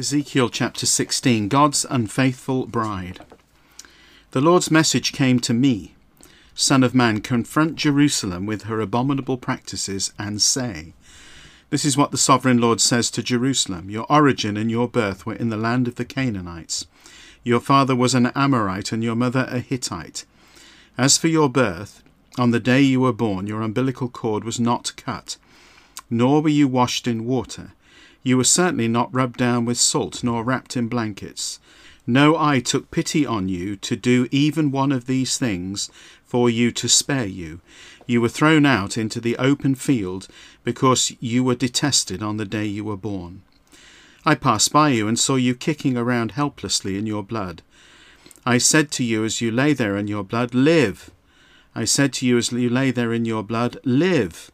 Ezekiel chapter 16 God's unfaithful bride. The Lord's message came to me Son of man, confront Jerusalem with her abominable practices and say, This is what the sovereign Lord says to Jerusalem Your origin and your birth were in the land of the Canaanites. Your father was an Amorite and your mother a Hittite. As for your birth, on the day you were born, your umbilical cord was not cut, nor were you washed in water. You were certainly not rubbed down with salt, nor wrapped in blankets. No eye took pity on you to do even one of these things for you to spare you. You were thrown out into the open field because you were detested on the day you were born. I passed by you and saw you kicking around helplessly in your blood. I said to you as you lay there in your blood, Live! I said to you as you lay there in your blood, Live!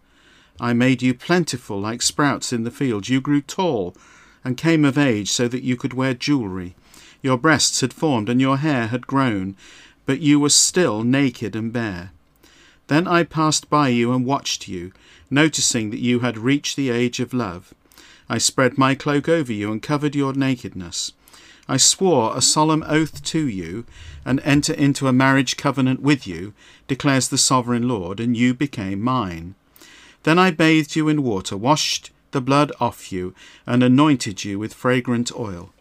I made you plentiful like sprouts in the field. You grew tall and came of age so that you could wear jewelry. Your breasts had formed and your hair had grown, but you were still naked and bare. Then I passed by you and watched you, noticing that you had reached the age of love. I spread my cloak over you and covered your nakedness. I swore a solemn oath to you and enter into a marriage covenant with you, declares the sovereign Lord, and you became mine. Then I bathed you in water, washed the blood off you, and anointed you with fragrant oil.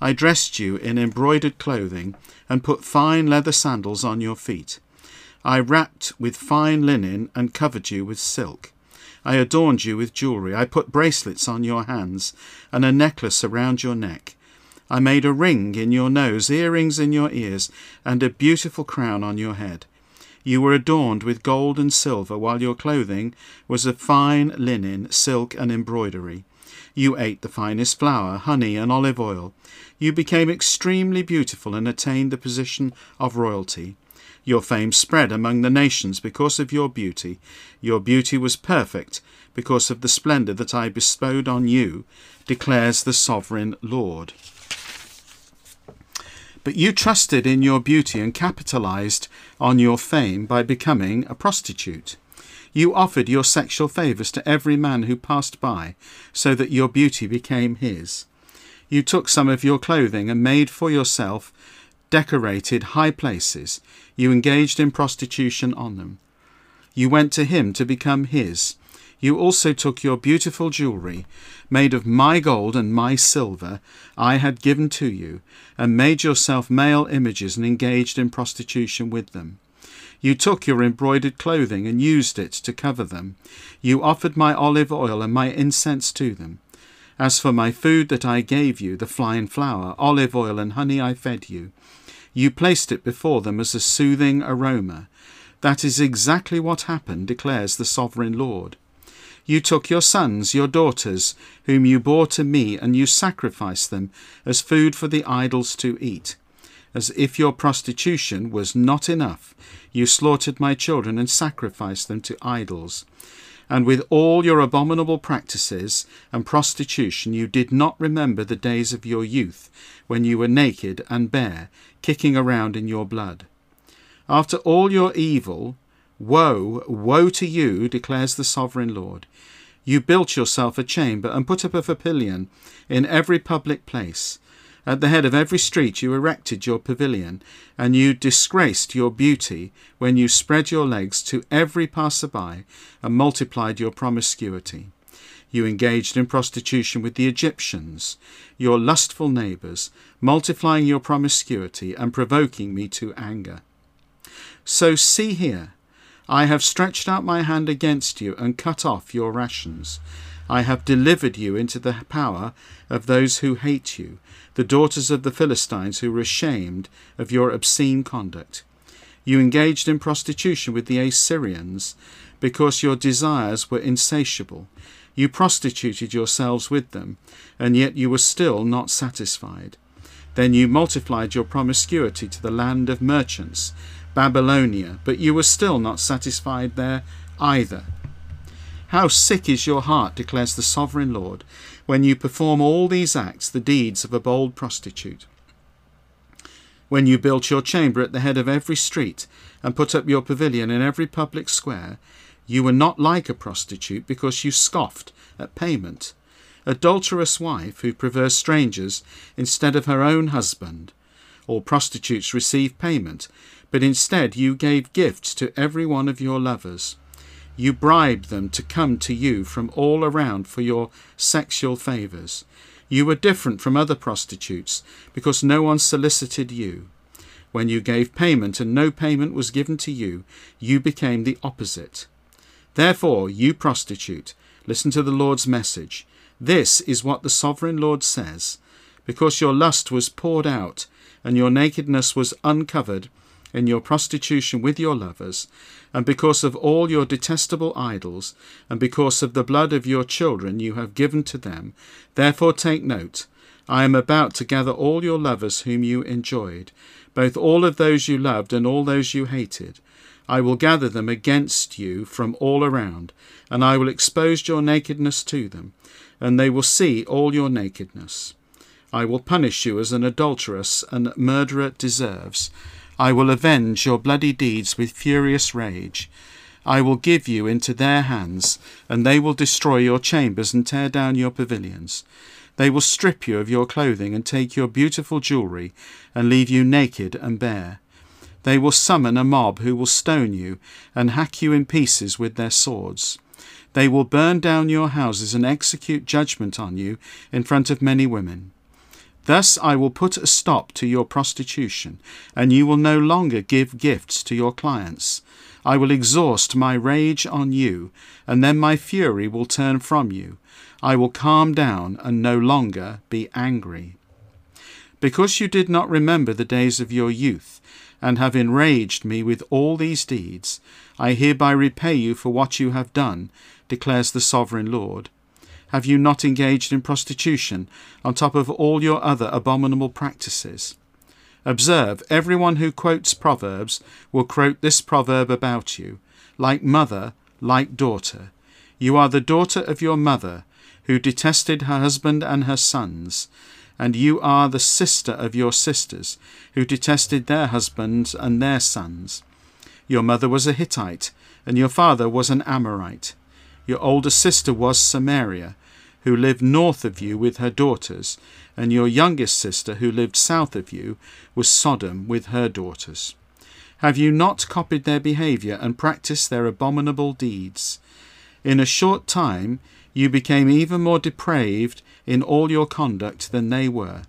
I dressed you in embroidered clothing, and put fine leather sandals on your feet. I wrapped with fine linen and covered you with silk. I adorned you with jewelry. I put bracelets on your hands and a necklace around your neck. I made a ring in your nose, earrings in your ears, and a beautiful crown on your head. You were adorned with gold and silver, while your clothing was of fine linen, silk, and embroidery. You ate the finest flour, honey, and olive oil. You became extremely beautiful and attained the position of royalty. Your fame spread among the nations because of your beauty. Your beauty was perfect because of the splendour that I bestowed on you, declares the sovereign Lord. But you trusted in your beauty and capitalized on your fame by becoming a prostitute. You offered your sexual favors to every man who passed by, so that your beauty became his. You took some of your clothing and made for yourself decorated high places. You engaged in prostitution on them. You went to him to become his. You also took your beautiful jewelry, made of my gold and my silver, I had given to you, and made yourself male images and engaged in prostitution with them. You took your embroidered clothing and used it to cover them. You offered my olive oil and my incense to them. As for my food that I gave you, the fine flour, olive oil, and honey I fed you, you placed it before them as a soothing aroma. That is exactly what happened, declares the sovereign Lord. You took your sons, your daughters, whom you bore to me, and you sacrificed them as food for the idols to eat. As if your prostitution was not enough, you slaughtered my children and sacrificed them to idols. And with all your abominable practices and prostitution, you did not remember the days of your youth, when you were naked and bare, kicking around in your blood. After all your evil, Woe, woe to you, declares the sovereign Lord. You built yourself a chamber and put up a pavilion in every public place. At the head of every street you erected your pavilion, and you disgraced your beauty when you spread your legs to every passer-by and multiplied your promiscuity. You engaged in prostitution with the Egyptians, your lustful neighbours, multiplying your promiscuity and provoking me to anger. So see here, I have stretched out my hand against you and cut off your rations. I have delivered you into the power of those who hate you, the daughters of the Philistines who were ashamed of your obscene conduct. You engaged in prostitution with the Assyrians because your desires were insatiable. You prostituted yourselves with them, and yet you were still not satisfied. Then you multiplied your promiscuity to the land of merchants Babylonia, but you were still not satisfied there either. How sick is your heart, declares the sovereign Lord, when you perform all these acts, the deeds of a bold prostitute. When you built your chamber at the head of every street, and put up your pavilion in every public square, you were not like a prostitute because you scoffed at payment. adulterous wife who prefers strangers instead of her own husband. All prostitutes receive payment, but instead you gave gifts to every one of your lovers. You bribed them to come to you from all around for your sexual favours. You were different from other prostitutes because no one solicited you. When you gave payment and no payment was given to you, you became the opposite. Therefore, you prostitute, listen to the Lord's message. This is what the sovereign Lord says Because your lust was poured out, and your nakedness was uncovered in your prostitution with your lovers, and because of all your detestable idols, and because of the blood of your children you have given to them, therefore take note. I am about to gather all your lovers whom you enjoyed, both all of those you loved and all those you hated. I will gather them against you from all around, and I will expose your nakedness to them, and they will see all your nakedness. I will punish you as an adulteress and murderer deserves. I will avenge your bloody deeds with furious rage. I will give you into their hands, and they will destroy your chambers and tear down your pavilions. They will strip you of your clothing and take your beautiful jewelry and leave you naked and bare. They will summon a mob who will stone you and hack you in pieces with their swords. They will burn down your houses and execute judgment on you in front of many women. Thus I will put a stop to your prostitution, and you will no longer give gifts to your clients. I will exhaust my rage on you, and then my fury will turn from you. I will calm down and no longer be angry. Because you did not remember the days of your youth, and have enraged me with all these deeds, I hereby repay you for what you have done, declares the sovereign Lord. Have you not engaged in prostitution on top of all your other abominable practices? Observe, everyone who quotes Proverbs will quote this proverb about you like mother, like daughter. You are the daughter of your mother, who detested her husband and her sons, and you are the sister of your sisters, who detested their husbands and their sons. Your mother was a Hittite, and your father was an Amorite. Your older sister was Samaria, who lived north of you with her daughters, and your youngest sister, who lived south of you, was Sodom with her daughters. Have you not copied their behaviour and practised their abominable deeds? In a short time you became even more depraved in all your conduct than they were.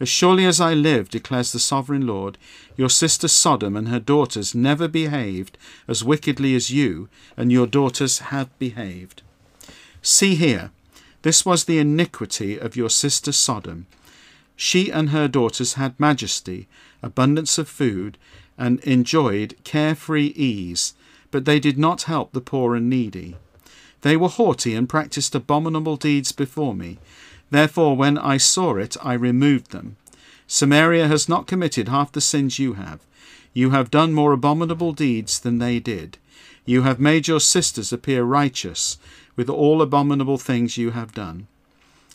As surely as I live, declares the sovereign Lord, your sister Sodom and her daughters never behaved as wickedly as you and your daughters have behaved. See here, this was the iniquity of your sister Sodom. She and her daughters had majesty, abundance of food, and enjoyed carefree ease, but they did not help the poor and needy. They were haughty and practiced abominable deeds before me. Therefore, when I saw it, I removed them. Samaria has not committed half the sins you have. You have done more abominable deeds than they did. You have made your sisters appear righteous with all abominable things you have done.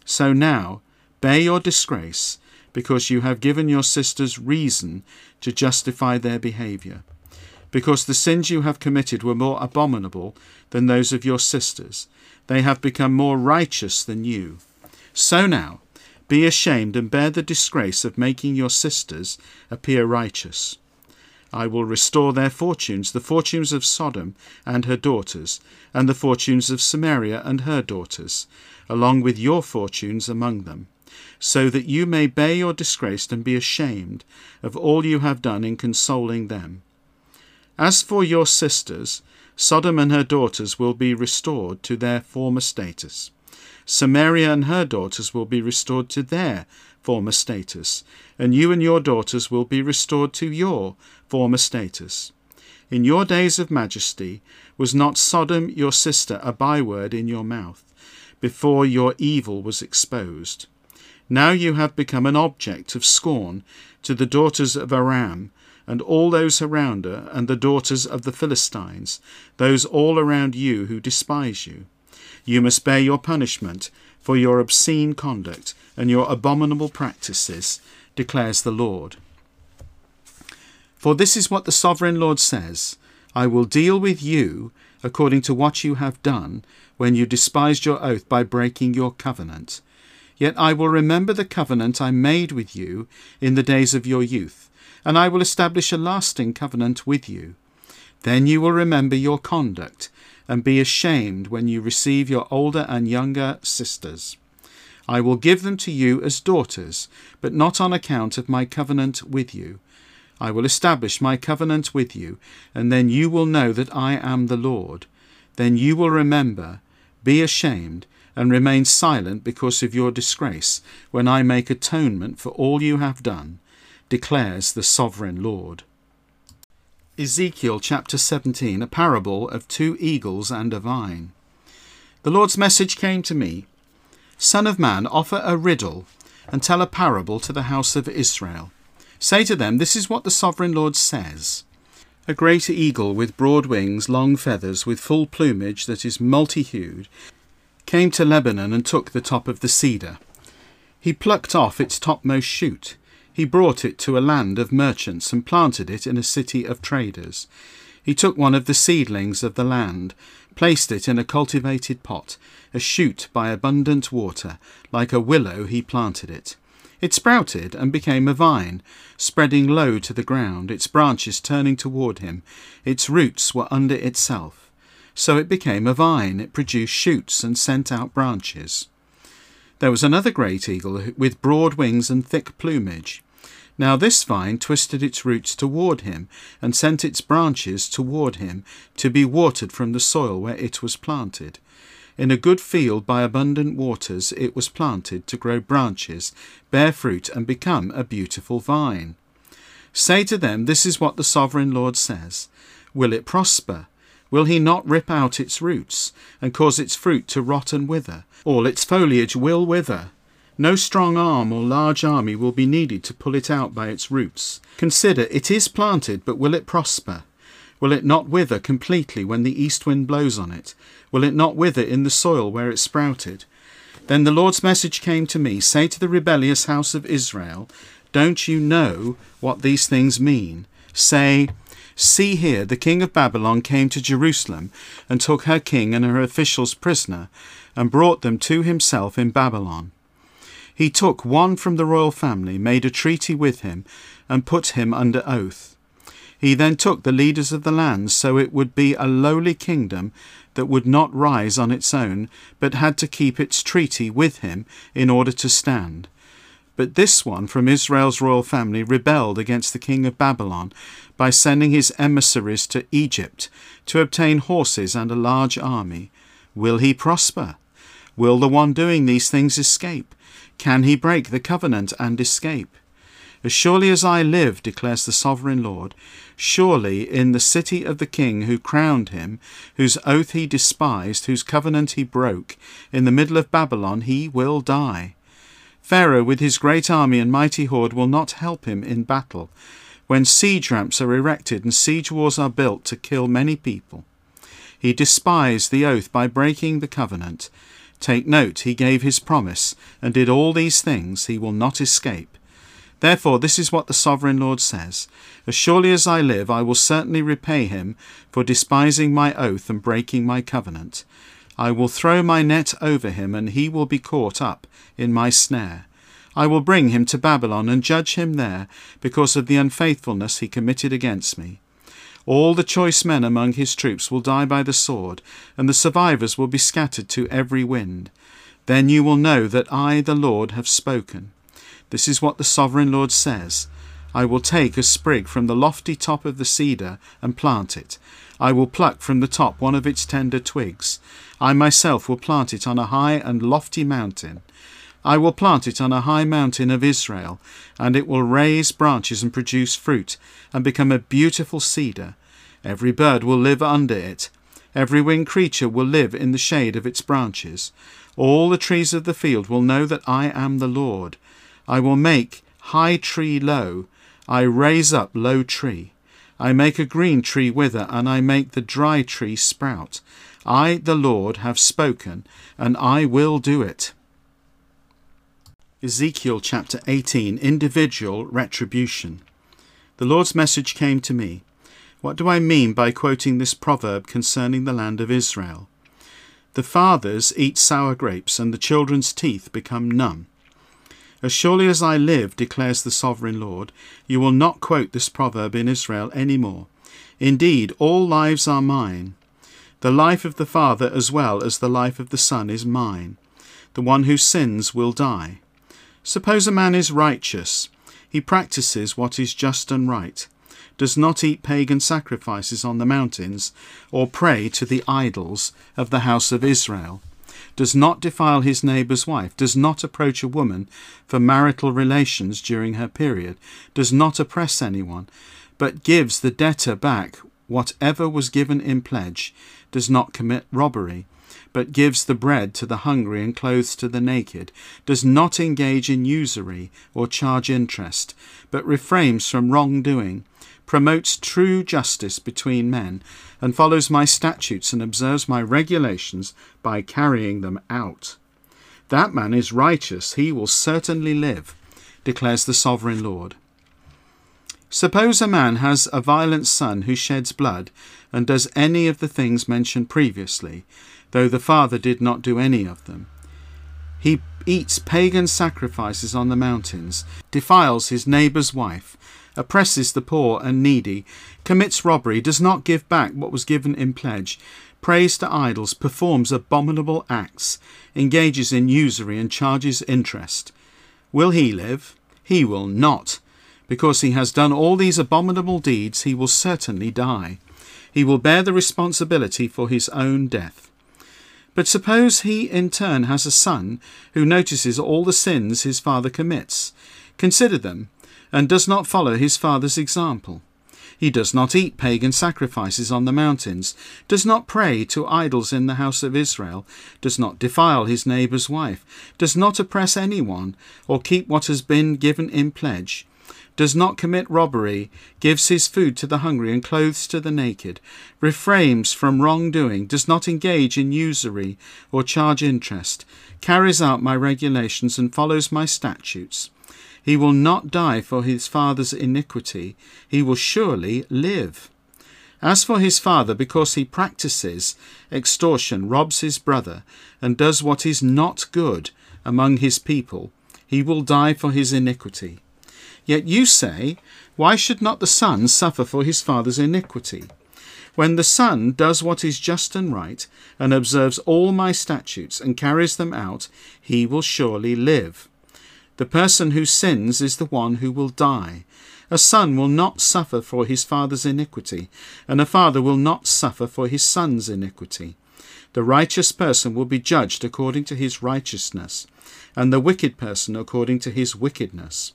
So now, bear your disgrace, because you have given your sisters reason to justify their behaviour because the sins you have committed were more abominable than those of your sisters. They have become more righteous than you. So now, be ashamed and bear the disgrace of making your sisters appear righteous. I will restore their fortunes, the fortunes of Sodom and her daughters, and the fortunes of Samaria and her daughters, along with your fortunes among them, so that you may bear your disgrace and be ashamed of all you have done in consoling them. As for your sisters, Sodom and her daughters will be restored to their former status. Samaria and her daughters will be restored to their former status, and you and your daughters will be restored to your former status. In your days of majesty, was not Sodom your sister a byword in your mouth, before your evil was exposed? Now you have become an object of scorn to the daughters of Aram, and all those around her, and the daughters of the Philistines, those all around you who despise you. You must bear your punishment for your obscene conduct and your abominable practices, declares the Lord. For this is what the sovereign Lord says I will deal with you according to what you have done when you despised your oath by breaking your covenant. Yet I will remember the covenant I made with you in the days of your youth, and I will establish a lasting covenant with you. Then you will remember your conduct, and be ashamed when you receive your older and younger sisters. I will give them to you as daughters, but not on account of my covenant with you. I will establish my covenant with you, and then you will know that I am the Lord. Then you will remember, be ashamed, and remain silent because of your disgrace, when I make atonement for all you have done, declares the sovereign Lord. Ezekiel chapter 17, a parable of two eagles and a vine. The Lord's message came to me Son of man, offer a riddle and tell a parable to the house of Israel. Say to them, This is what the sovereign Lord says. A great eagle with broad wings, long feathers, with full plumage that is multi hued, came to Lebanon and took the top of the cedar. He plucked off its topmost shoot. He brought it to a land of merchants and planted it in a city of traders. He took one of the seedlings of the land, placed it in a cultivated pot, a shoot by abundant water, like a willow he planted it. It sprouted and became a vine, spreading low to the ground, its branches turning toward him. Its roots were under itself. So it became a vine. It produced shoots and sent out branches. There was another great eagle with broad wings and thick plumage. Now this vine twisted its roots toward him, and sent its branches toward him, to be watered from the soil where it was planted. In a good field by abundant waters it was planted to grow branches, bear fruit, and become a beautiful vine. Say to them, This is what the sovereign Lord says Will it prosper? Will he not rip out its roots, and cause its fruit to rot and wither? All its foliage will wither. No strong arm or large army will be needed to pull it out by its roots. Consider, it is planted, but will it prosper? Will it not wither completely when the east wind blows on it? Will it not wither in the soil where it sprouted? Then the Lord's message came to me Say to the rebellious house of Israel, Don't you know what these things mean? Say, See here, the king of Babylon came to Jerusalem and took her king and her officials prisoner and brought them to himself in Babylon. He took one from the royal family, made a treaty with him, and put him under oath. He then took the leaders of the land, so it would be a lowly kingdom that would not rise on its own, but had to keep its treaty with him in order to stand. But this one from Israel's royal family rebelled against the king of Babylon by sending his emissaries to Egypt to obtain horses and a large army. Will he prosper? Will the one doing these things escape? Can he break the covenant and escape? As surely as I live, declares the sovereign Lord, surely in the city of the king who crowned him, whose oath he despised, whose covenant he broke, in the middle of Babylon he will die. Pharaoh with his great army and mighty horde will not help him in battle, when siege ramps are erected and siege walls are built to kill many people. He despised the oath by breaking the covenant. Take note, he gave his promise, and did all these things, he will not escape. Therefore, this is what the sovereign Lord says As surely as I live, I will certainly repay him for despising my oath and breaking my covenant. I will throw my net over him, and he will be caught up in my snare. I will bring him to Babylon and judge him there because of the unfaithfulness he committed against me. All the choice men among his troops will die by the sword, and the survivors will be scattered to every wind. Then you will know that I, the Lord, have spoken. This is what the sovereign Lord says I will take a sprig from the lofty top of the cedar and plant it. I will pluck from the top one of its tender twigs. I myself will plant it on a high and lofty mountain. I will plant it on a high mountain of Israel, and it will raise branches and produce fruit, and become a beautiful cedar. Every bird will live under it. Every winged creature will live in the shade of its branches. All the trees of the field will know that I am the Lord. I will make high tree low. I raise up low tree. I make a green tree wither, and I make the dry tree sprout. I, the Lord, have spoken, and I will do it. Ezekiel chapter 18 Individual Retribution. The Lord's message came to me What do I mean by quoting this proverb concerning the land of Israel? The fathers eat sour grapes, and the children's teeth become numb. As surely as I live, declares the sovereign Lord, you will not quote this proverb in Israel any more. Indeed, all lives are mine. The life of the Father as well as the life of the Son is mine. The one who sins will die. Suppose a man is righteous. He practices what is just and right, does not eat pagan sacrifices on the mountains, or pray to the idols of the house of Israel. Does not defile his neighbour's wife, does not approach a woman for marital relations during her period, does not oppress anyone, but gives the debtor back whatever was given in pledge, does not commit robbery, but gives the bread to the hungry and clothes to the naked, does not engage in usury or charge interest, but refrains from wrongdoing, promotes true justice between men, and follows my statutes and observes my regulations by carrying them out. That man is righteous, he will certainly live, declares the sovereign Lord. Suppose a man has a violent son who sheds blood and does any of the things mentioned previously, though the father did not do any of them. He eats pagan sacrifices on the mountains, defiles his neighbour's wife, oppresses the poor and needy, commits robbery, does not give back what was given in pledge, prays to idols, performs abominable acts, engages in usury, and charges interest. Will he live? He will not. Because he has done all these abominable deeds, he will certainly die. He will bear the responsibility for his own death. But suppose he in turn has a son who notices all the sins his father commits. Consider them and does not follow his father's example. He does not eat pagan sacrifices on the mountains, does not pray to idols in the house of Israel, does not defile his neighbour's wife, does not oppress anyone, or keep what has been given in pledge, does not commit robbery, gives his food to the hungry and clothes to the naked, refrains from wrongdoing, does not engage in usury or charge interest, carries out my regulations and follows my statutes he will not die for his father's iniquity, he will surely live. As for his father, because he practices extortion, robs his brother, and does what is not good among his people, he will die for his iniquity. Yet you say, Why should not the son suffer for his father's iniquity? When the son does what is just and right, and observes all my statutes, and carries them out, he will surely live. The person who sins is the one who will die. A son will not suffer for his father's iniquity, and a father will not suffer for his son's iniquity. The righteous person will be judged according to his righteousness, and the wicked person according to his wickedness.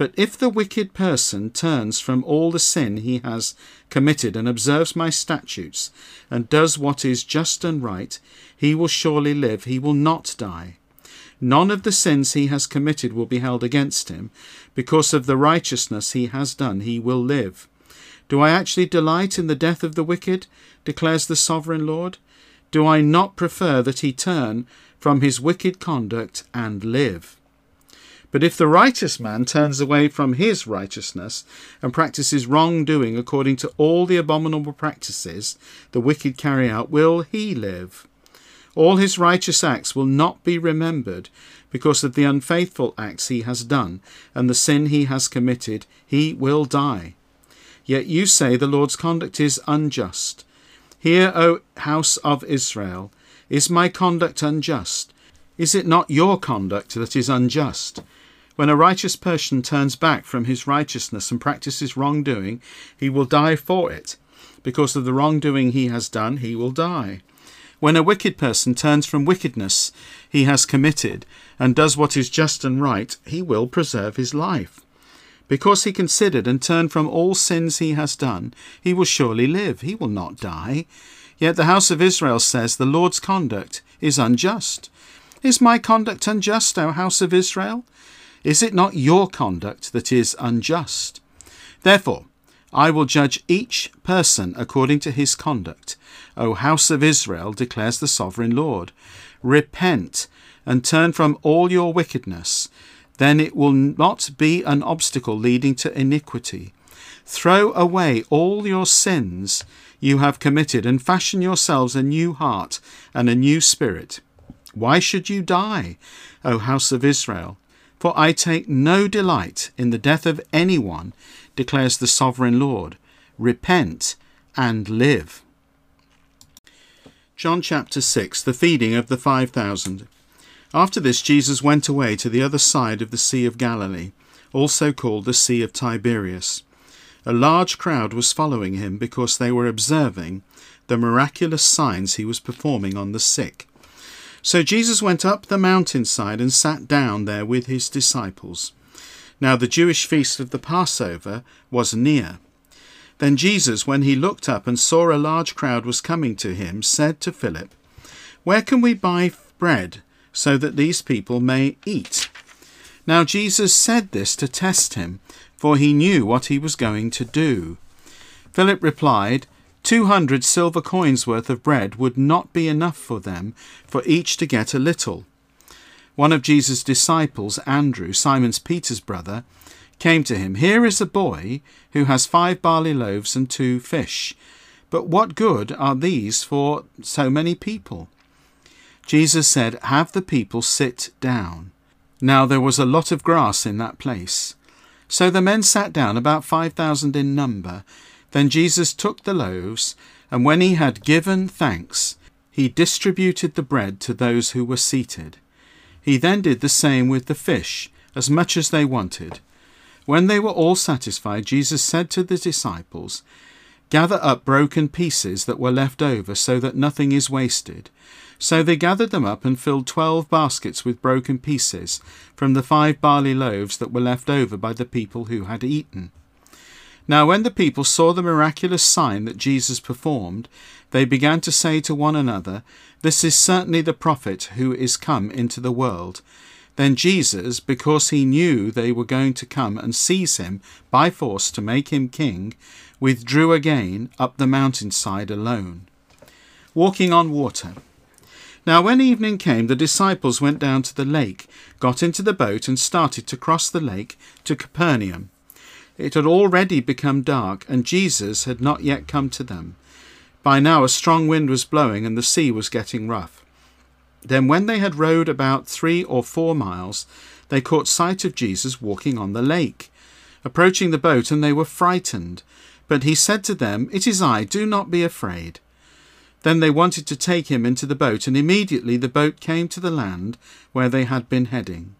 But if the wicked person turns from all the sin he has committed and observes my statutes, and does what is just and right, he will surely live, he will not die. None of the sins he has committed will be held against him. Because of the righteousness he has done, he will live. Do I actually delight in the death of the wicked? declares the sovereign Lord. Do I not prefer that he turn from his wicked conduct and live? But if the righteous man turns away from his righteousness and practices wrongdoing according to all the abominable practices the wicked carry out, will he live? All his righteous acts will not be remembered because of the unfaithful acts he has done and the sin he has committed. He will die. Yet you say the Lord's conduct is unjust. Hear, O house of Israel, is my conduct unjust? Is it not your conduct that is unjust? When a righteous person turns back from his righteousness and practices wrongdoing, he will die for it. Because of the wrongdoing he has done, he will die. When a wicked person turns from wickedness he has committed and does what is just and right, he will preserve his life. Because he considered and turned from all sins he has done, he will surely live, he will not die. Yet the house of Israel says, The Lord's conduct is unjust. Is my conduct unjust, O house of Israel? Is it not your conduct that is unjust? Therefore, I will judge each person according to his conduct. O house of Israel, declares the sovereign Lord. Repent and turn from all your wickedness. Then it will not be an obstacle leading to iniquity. Throw away all your sins you have committed and fashion yourselves a new heart and a new spirit. Why should you die, O house of Israel? For I take no delight in the death of anyone, declares the sovereign Lord. Repent and live. John chapter 6 The feeding of the 5,000. After this, Jesus went away to the other side of the Sea of Galilee, also called the Sea of Tiberias. A large crowd was following him because they were observing the miraculous signs he was performing on the sick. So Jesus went up the mountainside and sat down there with his disciples. Now the Jewish feast of the Passover was near. Then Jesus, when he looked up and saw a large crowd was coming to him, said to Philip, Where can we buy bread so that these people may eat? Now Jesus said this to test him, for he knew what he was going to do. Philip replied, Two hundred silver coins worth of bread would not be enough for them, for each to get a little. One of Jesus' disciples, Andrew, Simon's Peter's brother, came to him. Here is a boy who has five barley loaves and two fish. But what good are these for so many people? Jesus said, Have the people sit down. Now there was a lot of grass in that place. So the men sat down, about five thousand in number. Then Jesus took the loaves, and when he had given thanks, he distributed the bread to those who were seated. He then did the same with the fish, as much as they wanted. When they were all satisfied, Jesus said to the disciples, Gather up broken pieces that were left over, so that nothing is wasted. So they gathered them up and filled twelve baskets with broken pieces from the five barley loaves that were left over by the people who had eaten. Now, when the people saw the miraculous sign that Jesus performed, they began to say to one another, This is certainly the prophet who is come into the world. Then Jesus, because he knew they were going to come and seize him by force to make him king, withdrew again up the mountainside alone. Walking on water. Now, when evening came, the disciples went down to the lake, got into the boat, and started to cross the lake to Capernaum. It had already become dark, and Jesus had not yet come to them. By now, a strong wind was blowing, and the sea was getting rough. Then, when they had rowed about three or four miles, they caught sight of Jesus walking on the lake, approaching the boat, and they were frightened. But he said to them, It is I, do not be afraid. Then they wanted to take him into the boat, and immediately the boat came to the land where they had been heading.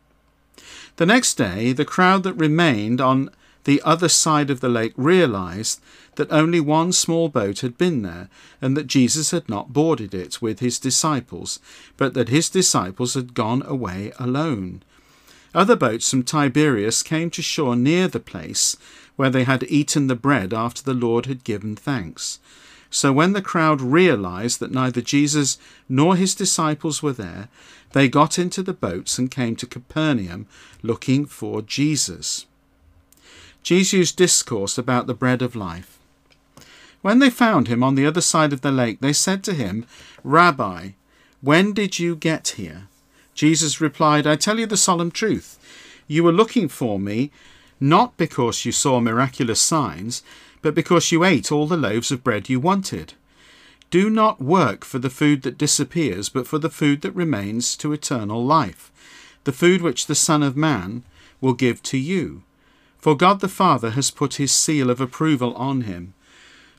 The next day, the crowd that remained on the other side of the lake realized that only one small boat had been there, and that Jesus had not boarded it with his disciples, but that his disciples had gone away alone. Other boats from Tiberias came to shore near the place where they had eaten the bread after the Lord had given thanks. So when the crowd realized that neither Jesus nor his disciples were there, they got into the boats and came to Capernaum looking for Jesus. Jesus' discourse about the bread of life. When they found him on the other side of the lake, they said to him, Rabbi, when did you get here? Jesus replied, I tell you the solemn truth. You were looking for me not because you saw miraculous signs, but because you ate all the loaves of bread you wanted. Do not work for the food that disappears, but for the food that remains to eternal life, the food which the Son of Man will give to you. For God the Father has put his seal of approval on him.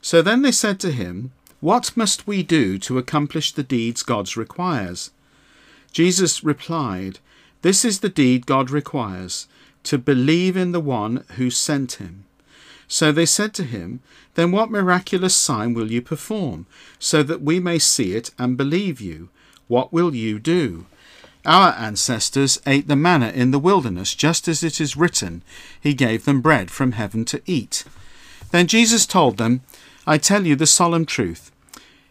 So then they said to him, What must we do to accomplish the deeds God requires? Jesus replied, This is the deed God requires, to believe in the one who sent him. So they said to him, Then what miraculous sign will you perform, so that we may see it and believe you? What will you do? Our ancestors ate the manna in the wilderness, just as it is written, He gave them bread from heaven to eat. Then Jesus told them, I tell you the solemn truth.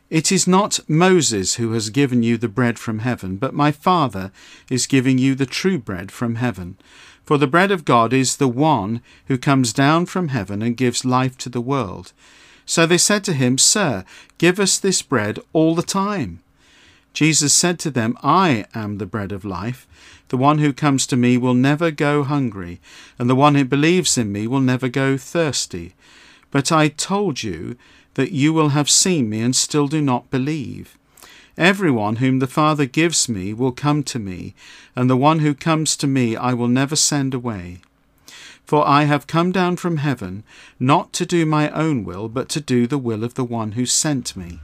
It is not Moses who has given you the bread from heaven, but my Father is giving you the true bread from heaven. For the bread of God is the one who comes down from heaven and gives life to the world. So they said to him, Sir, give us this bread all the time. Jesus said to them, I am the bread of life. The one who comes to me will never go hungry, and the one who believes in me will never go thirsty. But I told you that you will have seen me and still do not believe. Everyone whom the Father gives me will come to me, and the one who comes to me I will never send away. For I have come down from heaven, not to do my own will, but to do the will of the one who sent me.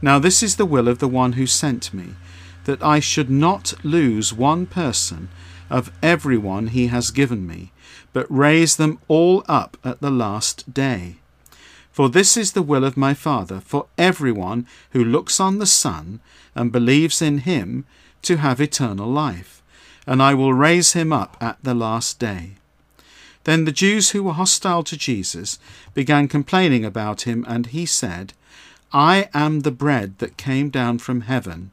Now this is the will of the one who sent me, that I should not lose one person of every one he has given me, but raise them all up at the last day. For this is the will of my Father, for everyone who looks on the Son and believes in him to have eternal life, and I will raise him up at the last day. Then the Jews who were hostile to Jesus began complaining about him, and he said, I am the bread that came down from heaven.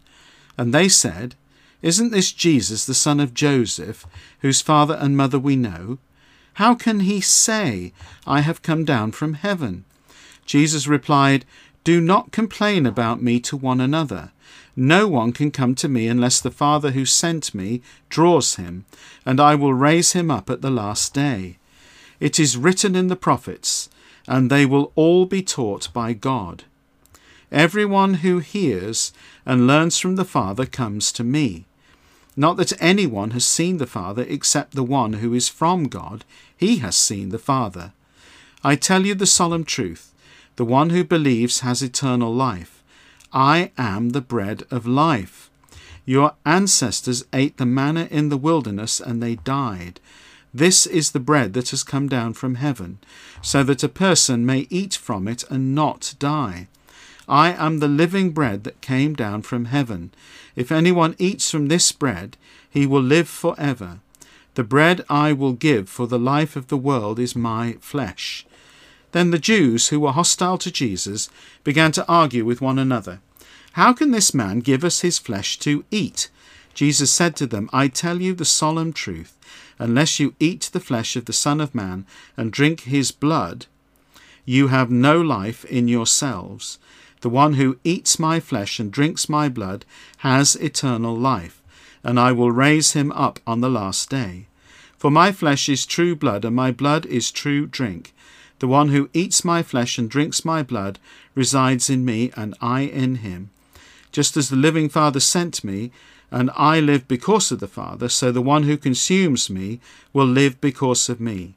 And they said, Isn't this Jesus, the son of Joseph, whose father and mother we know? How can he say, I have come down from heaven? Jesus replied, Do not complain about me to one another. No one can come to me unless the Father who sent me draws him, and I will raise him up at the last day. It is written in the prophets, and they will all be taught by God. Everyone who hears and learns from the Father comes to me. Not that anyone has seen the Father except the one who is from God, he has seen the Father. I tell you the solemn truth the one who believes has eternal life. I am the bread of life. Your ancestors ate the manna in the wilderness and they died. This is the bread that has come down from heaven, so that a person may eat from it and not die. I am the living bread that came down from heaven. If anyone eats from this bread, he will live for ever. The bread I will give for the life of the world is my flesh. Then the Jews who were hostile to Jesus began to argue with one another. How can this man give us his flesh to eat? Jesus said to them, I tell you the solemn truth unless you eat the flesh of the Son of Man and drink his blood, you have no life in yourselves. The one who eats my flesh and drinks my blood has eternal life, and I will raise him up on the last day. For my flesh is true blood, and my blood is true drink. The one who eats my flesh and drinks my blood resides in me, and I in him. Just as the living Father sent me, and I live because of the Father, so the one who consumes me will live because of me.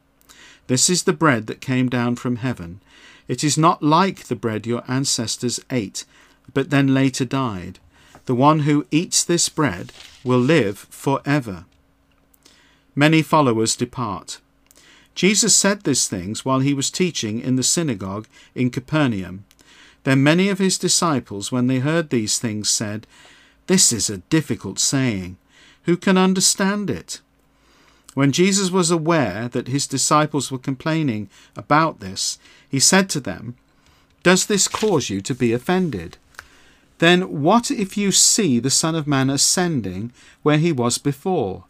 This is the bread that came down from heaven. It is not like the bread your ancestors ate, but then later died. The one who eats this bread will live for ever. Many followers depart. Jesus said these things while he was teaching in the synagogue in Capernaum. Then many of his disciples, when they heard these things, said, this is a difficult saying. Who can understand it? When Jesus was aware that his disciples were complaining about this, he said to them, Does this cause you to be offended? Then what if you see the Son of Man ascending where he was before?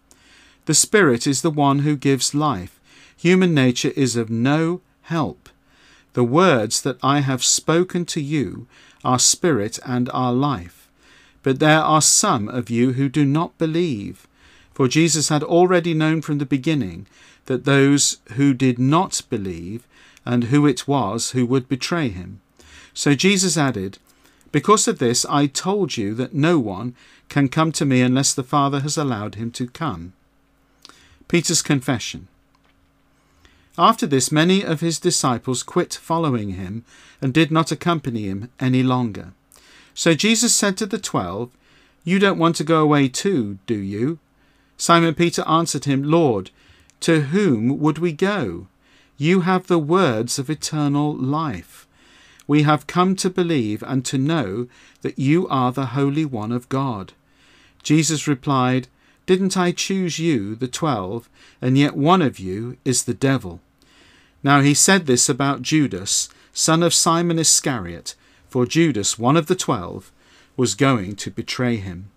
The Spirit is the one who gives life. Human nature is of no help. The words that I have spoken to you are spirit and are life. But there are some of you who do not believe. For Jesus had already known from the beginning that those who did not believe and who it was who would betray him. So Jesus added, Because of this I told you that no one can come to me unless the Father has allowed him to come. Peter's confession. After this, many of his disciples quit following him and did not accompany him any longer. So Jesus said to the twelve, You don't want to go away too, do you? Simon Peter answered him, Lord, to whom would we go? You have the words of eternal life. We have come to believe and to know that you are the Holy One of God. Jesus replied, Didn't I choose you, the twelve, and yet one of you is the devil? Now he said this about Judas, son of Simon Iscariot, for Judas, one of the twelve, was going to betray him.